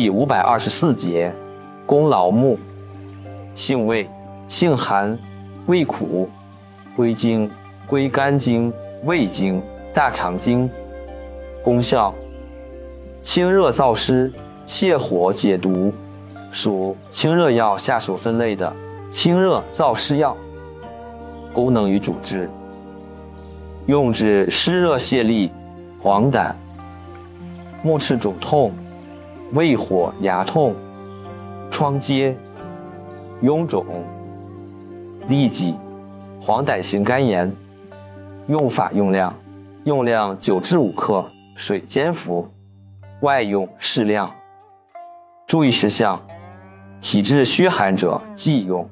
第五百二十四节，功劳木，性味，性寒，味苦，归经，归肝经、胃经、大肠经。功效，清热燥湿，泻火解毒，属清热药下属分类的清热燥湿药。功能与主治，用治湿热泄痢、黄疸、目赤肿痛。胃火、牙痛、疮疖、臃肿、痢疾、黄疸型肝炎。用法用量：用量九至五克，水煎服。外用适量。注意事项：体质虚寒者忌用。